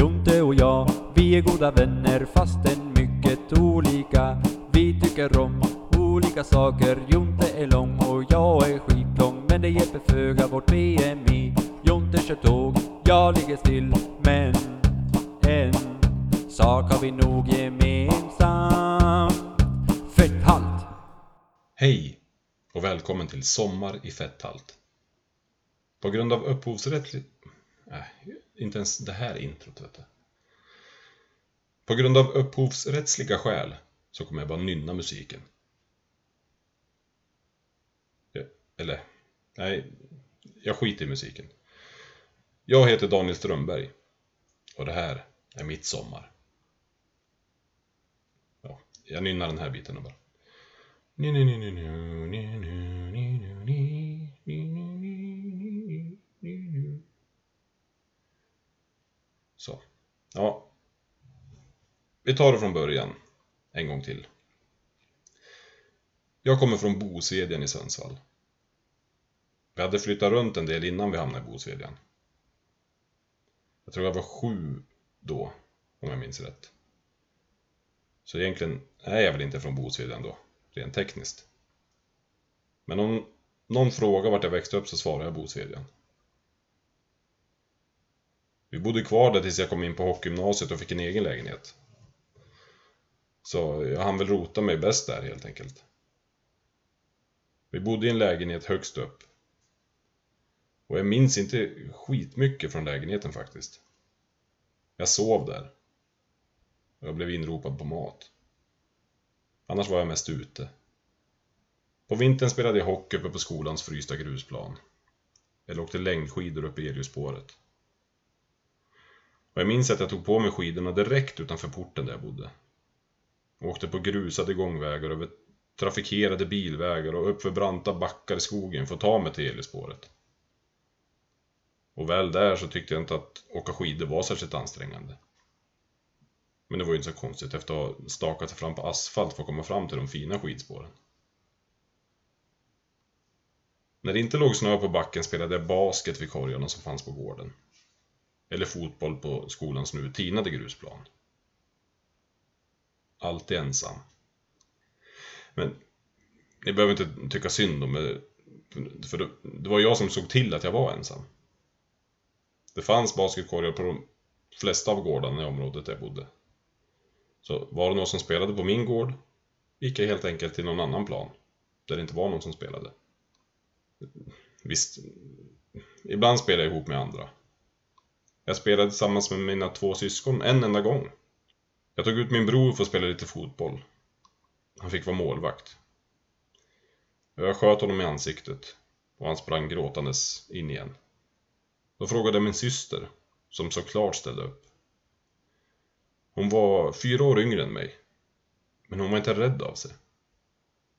Jonte och jag, vi är goda vänner fastän mycket olika. Vi tycker om olika saker. Jonte är lång och jag är skitlång. Men det hjälper föga vårt BMI. Jonte kör tåg, jag ligger still. Men en sak har vi nog gemensamt. Fetthalt! Hej och välkommen till Sommar i fetthalt. På grund av upphovsrättslig... Äh, inte ens det här introt vet du. På grund av upphovsrättsliga skäl så kommer jag bara nynna musiken. Eller, nej, jag skiter i musiken. Jag heter Daniel Strömberg och det här är mitt sommar. Ja, jag nynnar den här biten bara. Så. Ja. Vi tar det från början. En gång till. Jag kommer från Bosvedjan i Sundsvall. Vi hade flyttat runt en del innan vi hamnade i Bosvedjan. Jag tror jag var sju då, om jag minns rätt. Så egentligen är jag väl inte från Bosvedjan då, rent tekniskt. Men om någon frågar vart jag växte upp så svarar jag Bosvedjan. Vi bodde kvar där tills jag kom in på hockeygymnasiet och fick en egen lägenhet. Så jag hann väl rota mig bäst där helt enkelt. Vi bodde i en lägenhet högst upp. Och jag minns inte skitmycket från lägenheten faktiskt. Jag sov där. Och jag blev inropad på mat. Annars var jag mest ute. På vintern spelade jag hockey uppe på skolans frysta grusplan. Eller åkte längdskidor uppe i Eljusspåret. Och jag minns att jag tog på mig skidorna direkt utanför porten där jag bodde. Och åkte på grusade gångvägar över trafikerade bilvägar och uppför branta backar i skogen för att ta mig till elspåret. Och väl där så tyckte jag inte att åka skidor var särskilt ansträngande. Men det var ju inte så konstigt efter att ha stakat sig fram på asfalt för att komma fram till de fina skidspåren. När det inte låg snö på backen spelade jag basket vid korgarna som fanns på gården. Eller fotboll på skolans nu tinade grusplan. Alltid ensam. Men ni behöver inte tycka synd om mig. För det var jag som såg till att jag var ensam. Det fanns basketkorgar på de flesta av gårdarna i området där jag bodde. Så var det någon som spelade på min gård gick jag helt enkelt till någon annan plan. Där det inte var någon som spelade. Visst, ibland spelade jag ihop med andra. Jag spelade tillsammans med mina två syskon en enda gång. Jag tog ut min bror för att spela lite fotboll. Han fick vara målvakt. Jag sköt honom i ansiktet och han sprang gråtandes in igen. Då frågade jag min syster, som såklart ställde upp. Hon var fyra år yngre än mig. Men hon var inte rädd av sig.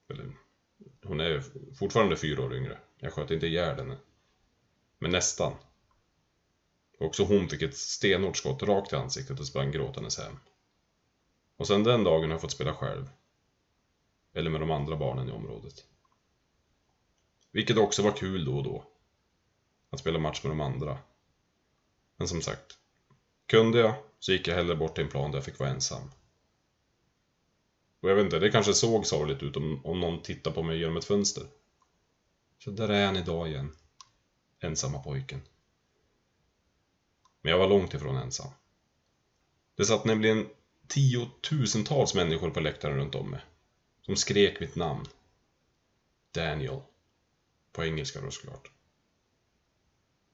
Eller, hon är fortfarande fyra år yngre. Jag sköt inte ihjäl henne. Men nästan. Också hon fick ett stenhårt skott rakt i ansiktet och sprang gråtandes hem. Och sen den dagen har jag fått spela själv. Eller med de andra barnen i området. Vilket också var kul då och då. Att spela match med de andra. Men som sagt. Kunde jag så gick jag hellre bort till en plan där jag fick vara ensam. Och jag vet inte, det kanske såg sorgligt ut om, om någon tittade på mig genom ett fönster. Så där är han idag igen. Ensamma pojken. Men jag var långt ifrån ensam. Det satt nämligen tiotusentals människor på läktaren runt om mig. Som skrek mitt namn. Daniel. På engelska då såklart.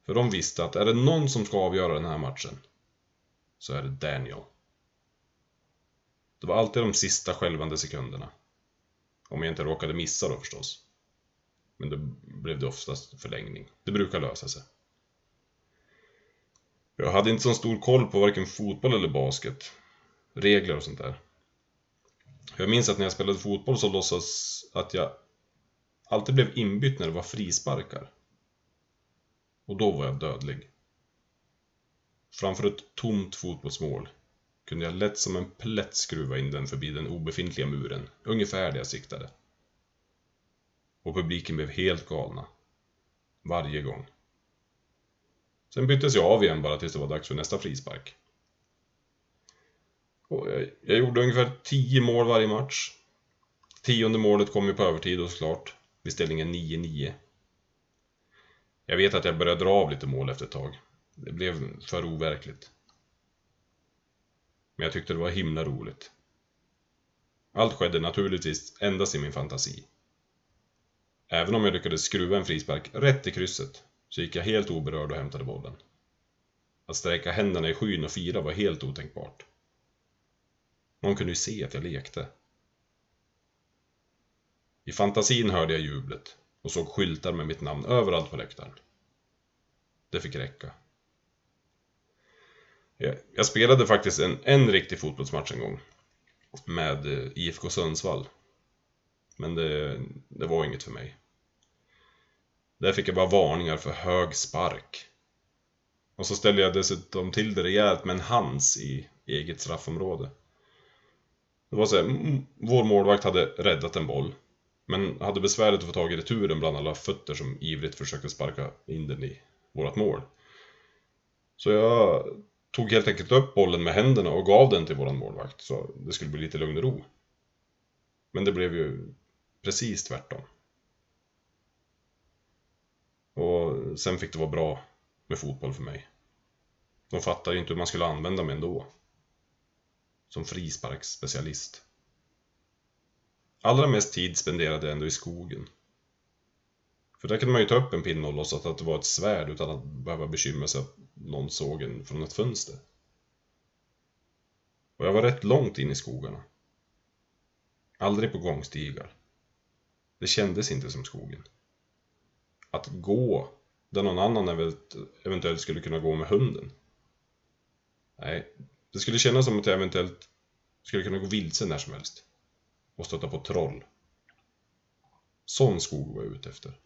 För de visste att är det någon som ska avgöra den här matchen så är det Daniel. Det var alltid de sista skälvande sekunderna. Om jag inte råkade missa då förstås. Men då blev det oftast förlängning. Det brukar lösa sig. Jag hade inte så stor koll på varken fotboll eller basket. Regler och sånt där. Jag minns att när jag spelade fotboll så låtsas att jag alltid blev inbytt när det var frisparkar. Och då var jag dödlig. Framför ett tomt fotbollsmål kunde jag lätt som en plätt skruva in den förbi den obefintliga muren, ungefär där jag siktade. Och publiken blev helt galna. Varje gång. Sen byttes jag av igen bara tills det var dags för nästa frispark. Och jag, jag gjorde ungefär 10 mål varje match. Tionde målet kom ju på övertid och såklart. Vid ställningen 9-9. Jag vet att jag började dra av lite mål efter ett tag. Det blev för overkligt. Men jag tyckte det var himla roligt. Allt skedde naturligtvis endast i min fantasi. Även om jag lyckades skruva en frispark rätt i krysset så gick jag helt oberörd och hämtade bollen. Att sträcka händerna i skyn och fira var helt otänkbart. Någon kunde ju se att jag lekte. I fantasin hörde jag jublet och såg skyltar med mitt namn överallt på läktaren. Det fick räcka. Jag, spelade faktiskt en, en riktig fotbollsmatch en gång. Med eh, IFK Sundsvall. Men det, det var inget för mig. Där fick jag bara varningar för hög spark. Och så ställde jag dessutom till det rejält med en hands i eget straffområde. Det var så här, mm, mm, vår målvakt hade räddat en boll. Men hade besväret att få tag i returen bland alla fötter som ivrigt försökte sparka in den i vårt mål. Så jag tog helt enkelt upp bollen med händerna och gav den till våran målvakt så det skulle bli lite lugn och ro. Men det blev ju precis tvärtom. Och sen fick det vara bra med fotboll för mig. De fattade ju inte hur man skulle använda mig ändå. Som frisparksspecialist. Allra mest tid spenderade jag ändå i skogen. För där kunde man ju ta upp en pinne och låtsas att det var ett svärd utan att behöva bekymra sig att någon såg en från ett fönster. Och jag var rätt långt in i skogarna. Aldrig på gångstigar. Det kändes inte som skogen. Att gå där någon annan eventuellt skulle kunna gå med hunden. Nej, det skulle kännas som att jag eventuellt skulle kunna gå vilse när som helst. Och stöta på troll. Sån skog var jag ute efter.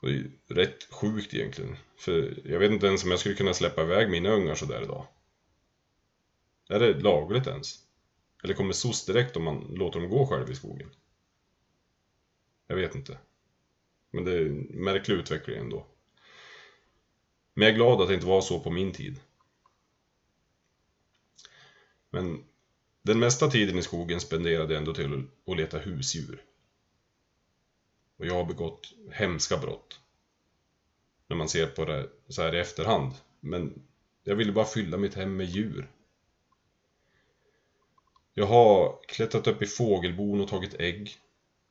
Och det är rätt sjukt egentligen. För jag vet inte ens om jag skulle kunna släppa iväg mina ungar sådär idag. Är det lagligt ens? Eller kommer SOS direkt om man låter dem gå själv i skogen? Jag vet inte. Men det är en märklig utveckling ändå. Men jag är glad att det inte var så på min tid. Men den mesta tiden i skogen spenderade jag ändå till att leta husdjur. Och jag har begått hemska brott. När man ser på det så här i efterhand. Men jag ville bara fylla mitt hem med djur. Jag har klättrat upp i fågelbon och tagit ägg.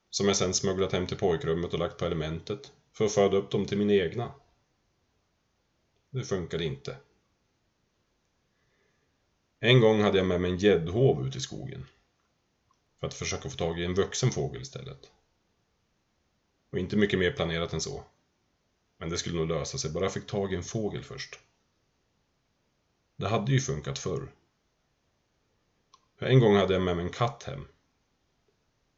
Som jag sen smugglat hem till pojkrummet och lagt på elementet. För att föda upp dem till min egna. Det funkade inte. En gång hade jag med mig en gäddhov ut i skogen. För att försöka få tag i en vuxen fågel istället. Och inte mycket mer planerat än så. Men det skulle nog lösa sig, bara jag fick tag i en fågel först. Det hade ju funkat förr. För en gång hade jag med mig en katt hem.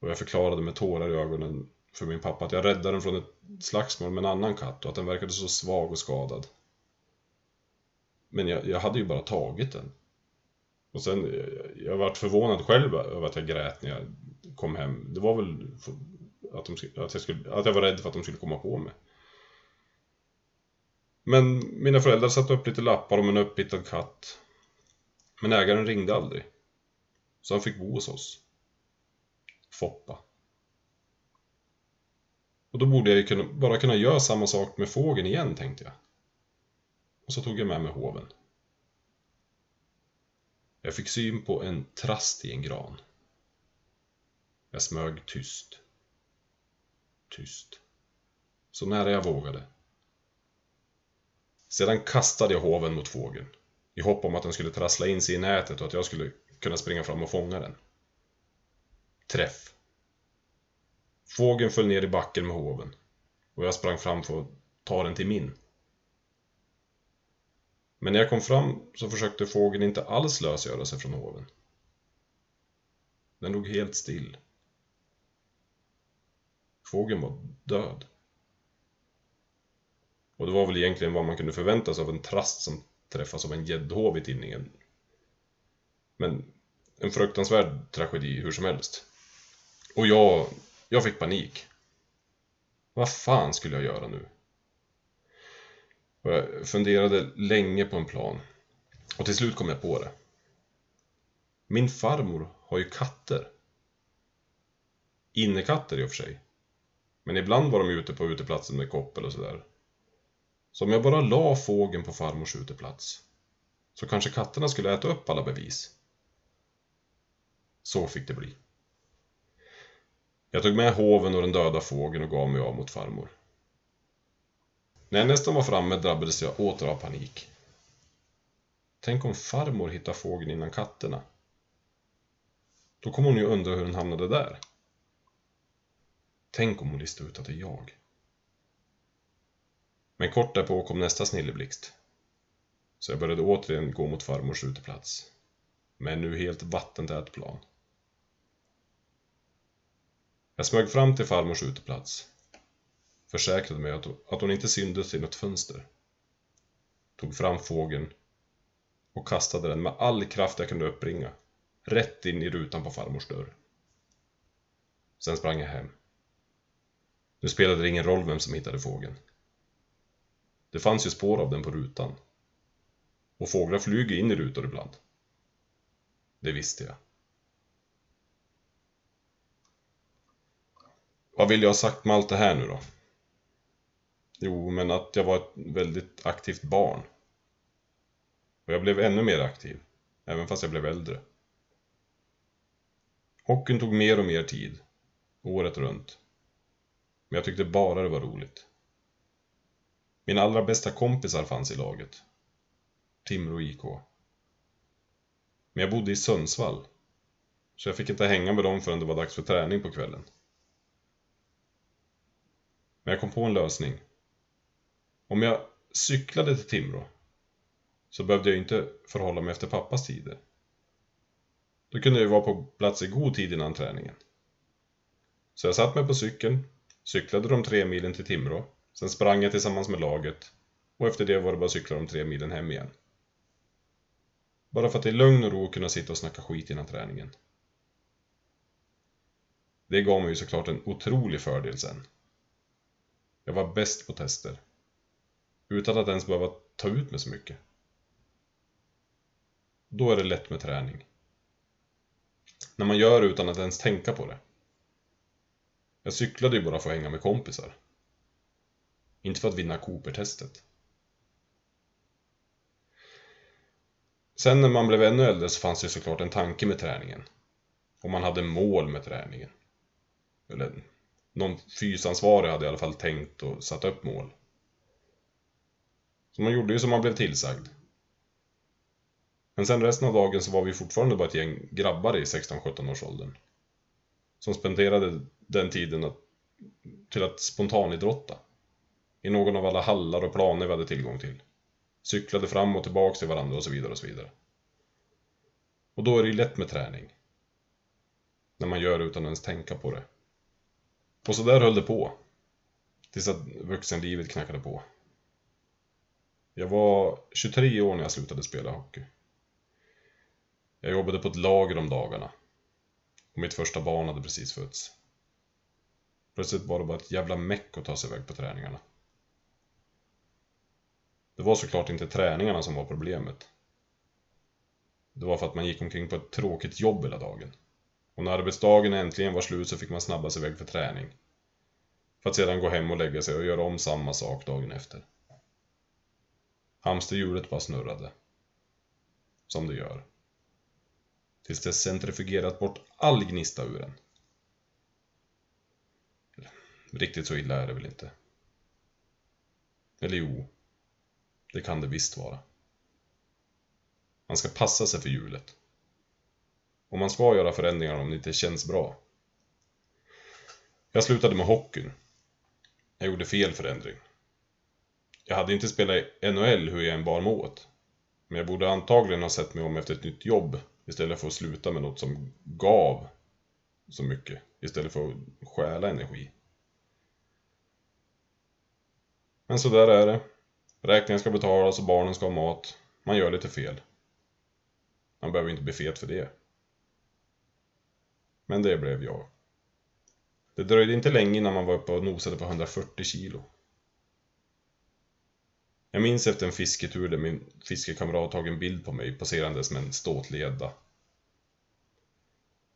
Och jag förklarade med tårar i ögonen för min pappa att jag räddade den från ett slagsmål med en annan katt och att den verkade så svag och skadad. Men jag, jag hade ju bara tagit den. Och sen, jag vart förvånad själv över att jag grät när jag kom hem. Det var väl att, de, att, jag skulle, att jag var rädd för att de skulle komma på mig. Men mina föräldrar satte upp lite lappar om en upphittad katt. Men ägaren ringde aldrig. Så han fick bo hos oss. Foppa. Och då borde jag ju kunna, bara kunna göra samma sak med fågeln igen, tänkte jag. Och så tog jag med mig hoven. Jag fick syn på en trast i en gran. Jag smög tyst. Tyst. Så nära jag vågade. Sedan kastade jag hoven mot fågeln. I hopp om att den skulle trassla in sig i nätet och att jag skulle kunna springa fram och fånga den. Träff. Fågeln föll ner i backen med hoven. Och jag sprang fram för att ta den till min. Men när jag kom fram så försökte fågeln inte alls lösgöra sig från hoven. Den låg helt still. Fågeln var död. Och det var väl egentligen vad man kunde förvänta sig av en trast som träffas av en gäddhov i tinningen. Men en fruktansvärd tragedi hur som helst. Och jag, jag fick panik. Vad fan skulle jag göra nu? Och jag funderade länge på en plan. Och till slut kom jag på det. Min farmor har ju katter. Innekatter i och för sig. Men ibland var de ute på uteplatsen med koppel och sådär. Så om jag bara la fågeln på farmors uteplats så kanske katterna skulle äta upp alla bevis. Så fick det bli. Jag tog med hoven och den döda fågeln och gav mig av mot farmor. När jag nästan var framme drabbades jag åter av panik. Tänk om farmor hittar fågeln innan katterna. Då kommer hon ju undra hur den hamnade där. Tänk om hon listade ut att det är jag. Men kort därpå kom nästa snilleblixt. Så jag började återigen gå mot farmors uteplats. Med en nu helt vattentät plan. Jag smög fram till farmors uteplats. Försäkrade mig att hon inte syndes i något fönster. Tog fram fågeln och kastade den med all kraft jag kunde uppbringa. Rätt in i rutan på farmors dörr. Sen sprang jag hem. Nu spelade det ingen roll vem som hittade fågeln. Det fanns ju spår av den på rutan. Och fåglar flyger in i rutor ibland. Det visste jag. Vad vill jag ha sagt med allt det här nu då? Jo, men att jag var ett väldigt aktivt barn. Och jag blev ännu mer aktiv, även fast jag blev äldre. Hockeyn tog mer och mer tid, året runt. Men jag tyckte bara det var roligt. Mina allra bästa kompisar fanns i laget. Timrå IK. Men jag bodde i Sundsvall. Så jag fick inte hänga med dem förrän det var dags för träning på kvällen. Men jag kom på en lösning. Om jag cyklade till Timrå så behövde jag inte förhålla mig efter pappas tider. Då kunde jag vara på plats i god tid innan träningen. Så jag satt mig på cykeln, cyklade de tre milen till Timrå, sen sprang jag tillsammans med laget och efter det var det bara att cykla de tre milen hem igen. Bara för att i lugn och ro kunna sitta och snacka skit innan träningen. Det gav mig ju såklart en otrolig fördel sen. Jag var bäst på tester. Utan att ens behöva ta ut mig så mycket. Då är det lätt med träning. När man gör det utan att ens tänka på det. Jag cyklade ju bara för att hänga med kompisar. Inte för att vinna Cooper-testet. Sen när man blev ännu äldre så fanns det såklart en tanke med träningen. Och man hade mål med träningen. Eller någon fysansvarig hade i alla fall tänkt och satt upp mål. Så man gjorde ju som man blev tillsagd. Men sen resten av dagen så var vi fortfarande bara ett gäng grabbar i 16-17 års åldern. Som spenderade den tiden att, till att spontanidrotta. I någon av alla hallar och planer vi hade tillgång till. Cyklade fram och tillbaks till varandra och så vidare och så vidare. Och då är det ju lätt med träning. När man gör det utan att ens tänka på det. Och så där höll det på. Tills att vuxenlivet knackade på. Jag var 23 år när jag slutade spela hockey. Jag jobbade på ett lager om dagarna. Och mitt första barn hade precis fötts. Plötsligt var det bara ett jävla meck att ta sig iväg på träningarna. Det var såklart inte träningarna som var problemet. Det var för att man gick omkring på ett tråkigt jobb hela dagen. Och när arbetsdagen äntligen var slut så fick man snabba sig iväg för träning. För att sedan gå hem och lägga sig och göra om samma sak dagen efter. Hamsterhjulet bara snurrade. Som det gör. Tills det centrifugerat bort all gnista ur en. Riktigt så illa är det väl inte. Eller jo, det kan det visst vara. Man ska passa sig för hjulet. Och man ska göra förändringar om det inte känns bra. Jag slutade med hockeyn. Jag gjorde fel förändring. Jag hade inte spelat i NHL hur jag än bar mig åt. Men jag borde antagligen ha sett mig om efter ett nytt jobb istället för att sluta med något som gav så mycket istället för att stjäla energi. Men så där är det. Räkningen ska betalas och barnen ska ha mat. Man gör lite fel. Man behöver inte bli fet för det. Men det blev jag. Det dröjde inte länge innan man var uppe och nosade på 140 kilo. Jag minns efter en fisketur där min fiskekamrat tagit en bild på mig poserandes med en ståtlig gädda.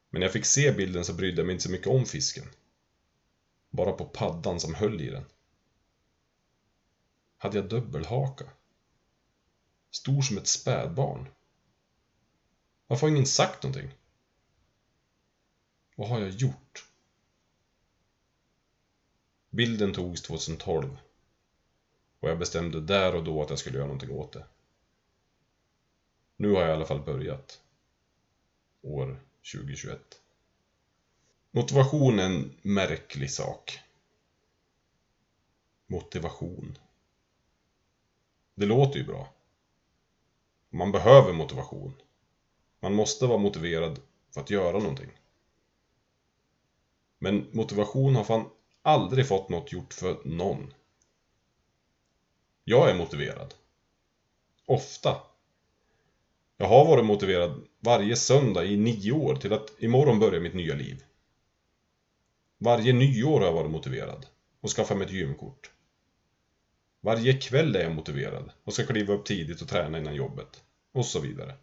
Men när jag fick se bilden så brydde jag mig inte så mycket om fisken. Bara på paddan som höll i den. Hade jag dubbelhaka? Stor som ett spädbarn. Varför har ingen sagt någonting? Vad har jag gjort? Bilden togs 2012. Och jag bestämde där och då att jag skulle göra någonting åt det. Nu har jag i alla fall börjat. År 2021. Motivation är en märklig sak. Motivation. Det låter ju bra. Man behöver motivation. Man måste vara motiverad för att göra någonting. Men motivation har fan aldrig fått något gjort för någon. Jag är motiverad. Ofta. Jag har varit motiverad varje söndag i nio år till att imorgon börja mitt nya liv. Varje nyår har jag varit motiverad och skaffa mig ett gymkort. Varje kväll är jag motiverad och ska kliva upp tidigt och träna innan jobbet. Och så vidare.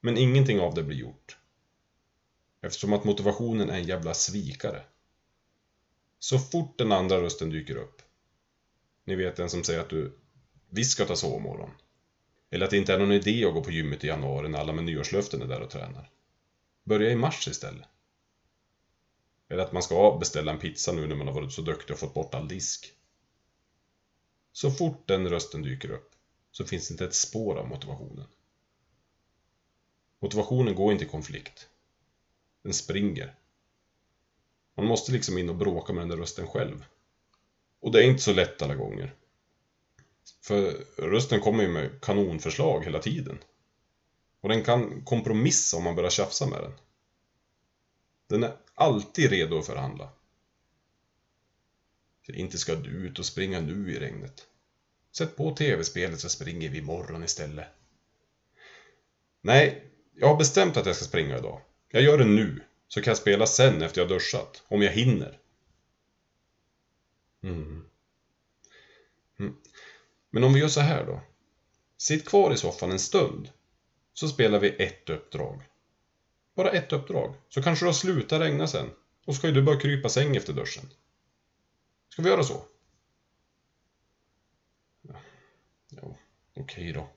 Men ingenting av det blir gjort. Eftersom att motivationen är en jävla svikare. Så fort den andra rösten dyker upp. Ni vet den som säger att du visst ska ta sovmorgon. Eller att det inte är någon idé att gå på gymmet i januari när alla med nyårslöften är där och tränar. Börja i mars istället. Eller att man ska beställa en pizza nu när man har varit så duktig och fått bort all disk. Så fort den rösten dyker upp så finns det inte ett spår av motivationen. Motivationen går inte i konflikt. Den springer. Man måste liksom in och bråka med den där rösten själv. Och det är inte så lätt alla gånger. För rösten kommer ju med kanonförslag hela tiden. Och den kan kompromissa om man börjar tjafsa med den. Den är alltid redo att förhandla. För inte ska du ut och springa nu i regnet. Sätt på tv-spelet så springer vi imorgon istället. Nej, jag har bestämt att jag ska springa idag. Jag gör det nu, så kan jag spela sen efter jag duschat, om jag hinner. Mm. Mm. Men om vi gör så här då. Sitt kvar i soffan en stund, så spelar vi ett uppdrag. Bara ett uppdrag, så kanske det har slutat regna sen. Och så ska ju du bara krypa säng efter duschen. Ska vi göra så? Ja, ja okej okay då.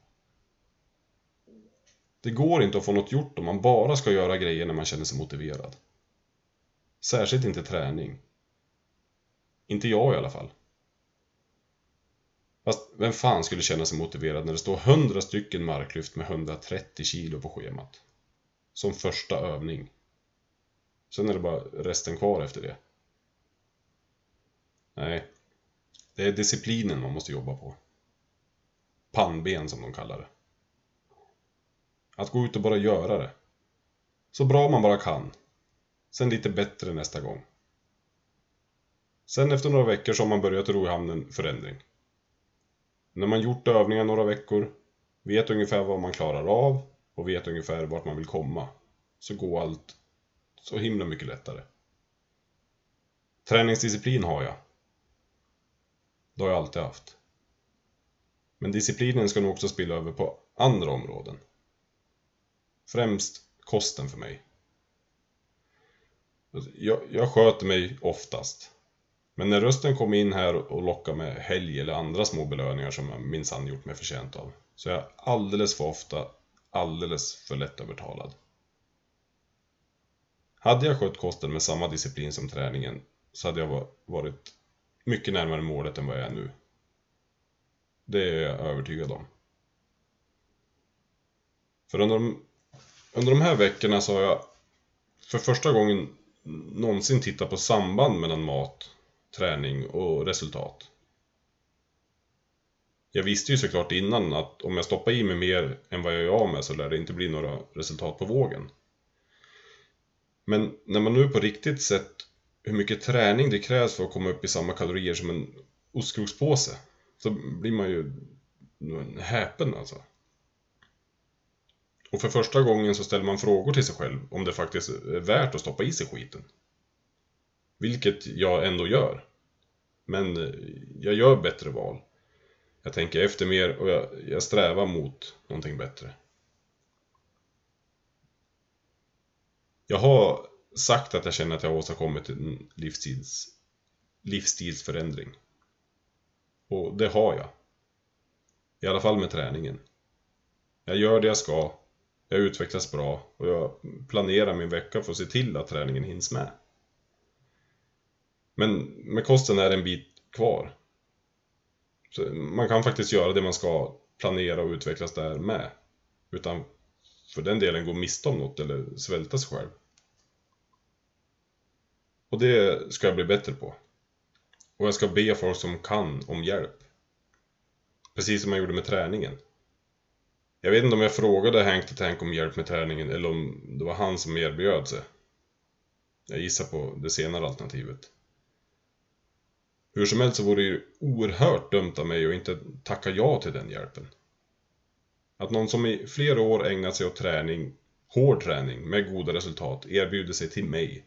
Det går inte att få något gjort om man bara ska göra grejer när man känner sig motiverad. Särskilt inte träning. Inte jag i alla fall. Fast vem fan skulle känna sig motiverad när det står 100 stycken marklyft med 130 kilo på schemat? Som första övning. Sen är det bara resten kvar efter det. Nej. Det är disciplinen man måste jobba på. Pannben som de kallar det. Att gå ut och bara göra det. Så bra man bara kan. Sen lite bättre nästa gång. Sen efter några veckor så har man börjat ro i hamn en förändring. När man gjort övningar några veckor, vet ungefär vad man klarar av och vet ungefär vart man vill komma, så går allt så himla mycket lättare. Träningsdisciplin har jag. Det har jag alltid haft. Men disciplinen ska nog också spilla över på andra områden. Främst kosten för mig. Jag, jag sköter mig oftast. Men när rösten kom in här och lockade med helg eller andra små belöningar som jag minsann gjort mig förtjänt av, så är jag alldeles för ofta alldeles för lättövertalad. Hade jag skött kosten med samma disciplin som träningen så hade jag varit mycket närmare målet än vad jag är nu. Det är jag övertygad om. För under de under de här veckorna så har jag för första gången någonsin tittat på samband mellan mat, träning och resultat. Jag visste ju såklart innan att om jag stoppar i mig mer än vad jag gör av med så lär det inte bli några resultat på vågen. Men när man nu på riktigt sett hur mycket träning det krävs för att komma upp i samma kalorier som en ostkrokspåse så blir man ju häpen alltså. Och för första gången så ställer man frågor till sig själv om det faktiskt är värt att stoppa i sig skiten. Vilket jag ändå gör. Men eh, jag gör bättre val. Jag tänker efter mer och jag, jag strävar mot någonting bättre. Jag har sagt att jag känner att jag har åstadkommit en livsstils, livsstilsförändring. Och det har jag. I alla fall med träningen. Jag gör det jag ska, jag utvecklas bra och jag planerar min vecka för att se till att träningen hinns med. Men med kosten är det en bit kvar. Så man kan faktiskt göra det man ska planera och utvecklas där med. Utan för den delen gå miste om något eller svälta sig själv. Och det ska jag bli bättre på. Och jag ska be folk som kan om hjälp. Precis som jag gjorde med träningen. Jag vet inte om jag frågade Hank till Tank om hjälp med träningen eller om det var han som erbjöd sig. Jag gissar på det senare alternativet. Hur som helst så vore det ju oerhört dumt av mig att inte tacka ja till den hjälpen. Att någon som i flera år ägnat sig åt träning, hård träning, med goda resultat, erbjuder sig till mig.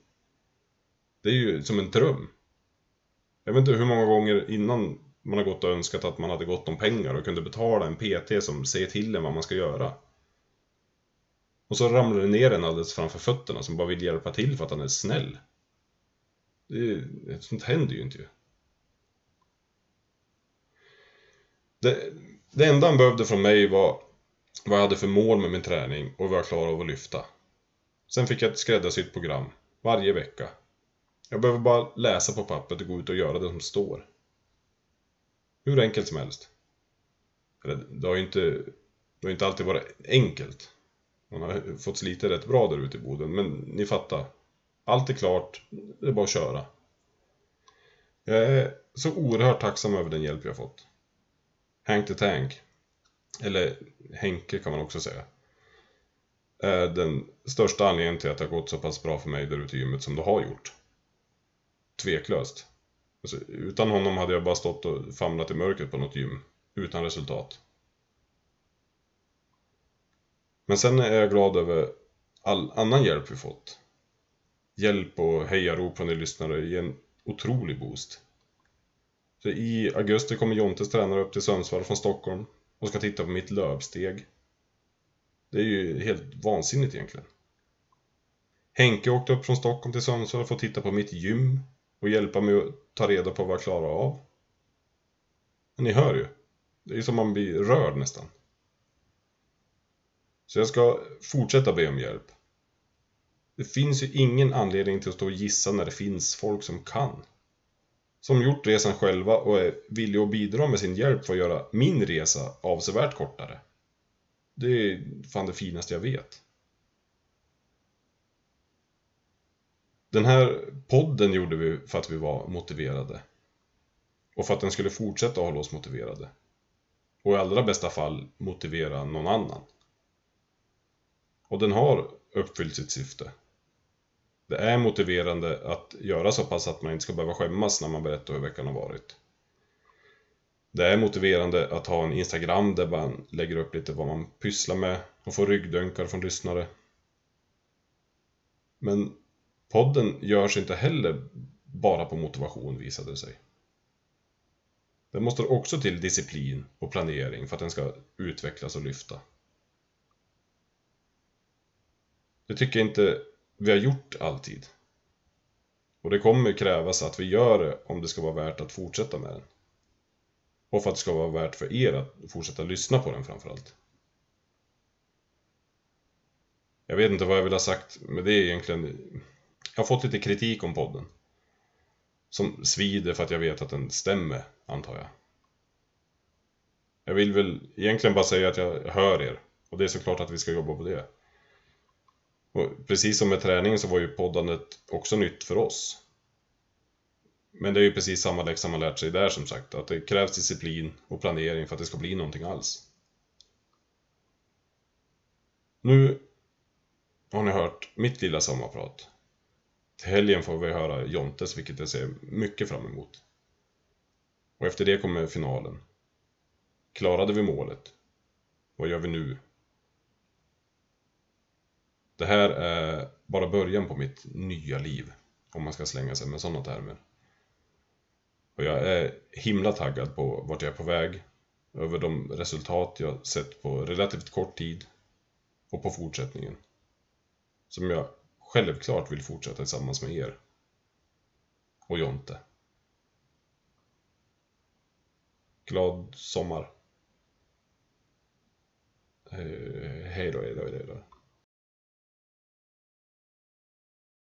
Det är ju som en dröm. Jag vet inte hur många gånger innan man har gått och önskat att man hade gott om pengar och kunde betala en PT som säger till en vad man ska göra. Och så ramlar det ner en alldeles framför fötterna som bara vill hjälpa till för att han är snäll. Det, sånt händer ju inte ju. Det, det enda han behövde från mig var vad jag hade för mål med min träning och vad jag klarade av att lyfta. Sen fick jag ett skräddarsytt program, varje vecka. Jag behöver bara läsa på pappret och gå ut och göra det som står. Hur enkelt som helst. Det har ju inte, det har inte alltid varit enkelt. Man har fått slita rätt bra där ute i Boden, men ni fattar. Allt är klart, det är bara att köra. Jag är så oerhört tacksam över den hjälp jag fått. Hank the Tank, eller Henke kan man också säga, är den största anledningen till att det har gått så pass bra för mig där ute i gymmet som det har gjort. Tveklöst. Alltså, utan honom hade jag bara stått och famlat i mörkret på något gym, utan resultat. Men sen är jag glad över all annan hjälp vi fått. Hjälp och hejarop från er lyssnare ger en otrolig boost. Så I augusti kommer Jontes tränare upp till Sundsvall från Stockholm och ska titta på mitt löpsteg. Det är ju helt vansinnigt egentligen. Henke åkte upp från Stockholm till Sundsvall för att titta på mitt gym och hjälpa mig att ta reda på vad jag klarar av. Ni hör ju. Det är ju som man blir rörd nästan. Så jag ska fortsätta be om hjälp. Det finns ju ingen anledning till att stå och gissa när det finns folk som kan. Som gjort resan själva och är villiga att bidra med sin hjälp för att göra min resa avsevärt kortare. Det är fan det finaste jag vet. Den här podden gjorde vi för att vi var motiverade. Och för att den skulle fortsätta hålla oss motiverade. Och i allra bästa fall motivera någon annan. Och den har uppfyllt sitt syfte. Det är motiverande att göra så pass att man inte ska behöva skämmas när man berättar hur veckan har varit. Det är motiverande att ha en Instagram där man lägger upp lite vad man pysslar med och får ryggdunkar från lyssnare. Men podden görs inte heller bara på motivation visade det sig. Det måste också till disciplin och planering för att den ska utvecklas och lyfta. Det tycker jag inte vi har gjort alltid. Och det kommer krävas att vi gör det om det ska vara värt att fortsätta med den. Och för att det ska vara värt för er att fortsätta lyssna på den framförallt. Jag vet inte vad jag vill ha sagt med det egentligen. Jag har fått lite kritik om podden. Som svider för att jag vet att den stämmer, antar jag. Jag vill väl egentligen bara säga att jag hör er. Och det är såklart att vi ska jobba på det. Och precis som med träningen så var ju poddandet också nytt för oss. Men det är ju precis samma läxa man lärt sig där som sagt, att det krävs disciplin och planering för att det ska bli någonting alls. Nu har ni hört mitt lilla sommarprat. Till helgen får vi höra Jontes, vilket jag ser mycket fram emot. Och efter det kommer finalen. Klarade vi målet? Vad gör vi nu? Det här är bara början på mitt nya liv, om man ska slänga sig med sådana termer. Och jag är himla taggad på vart jag är på väg över de resultat jag sett på relativt kort tid och på fortsättningen. Som jag självklart vill fortsätta tillsammans med er. Och Jonte. Glad sommar. Eh, hej då, hej då, hej då.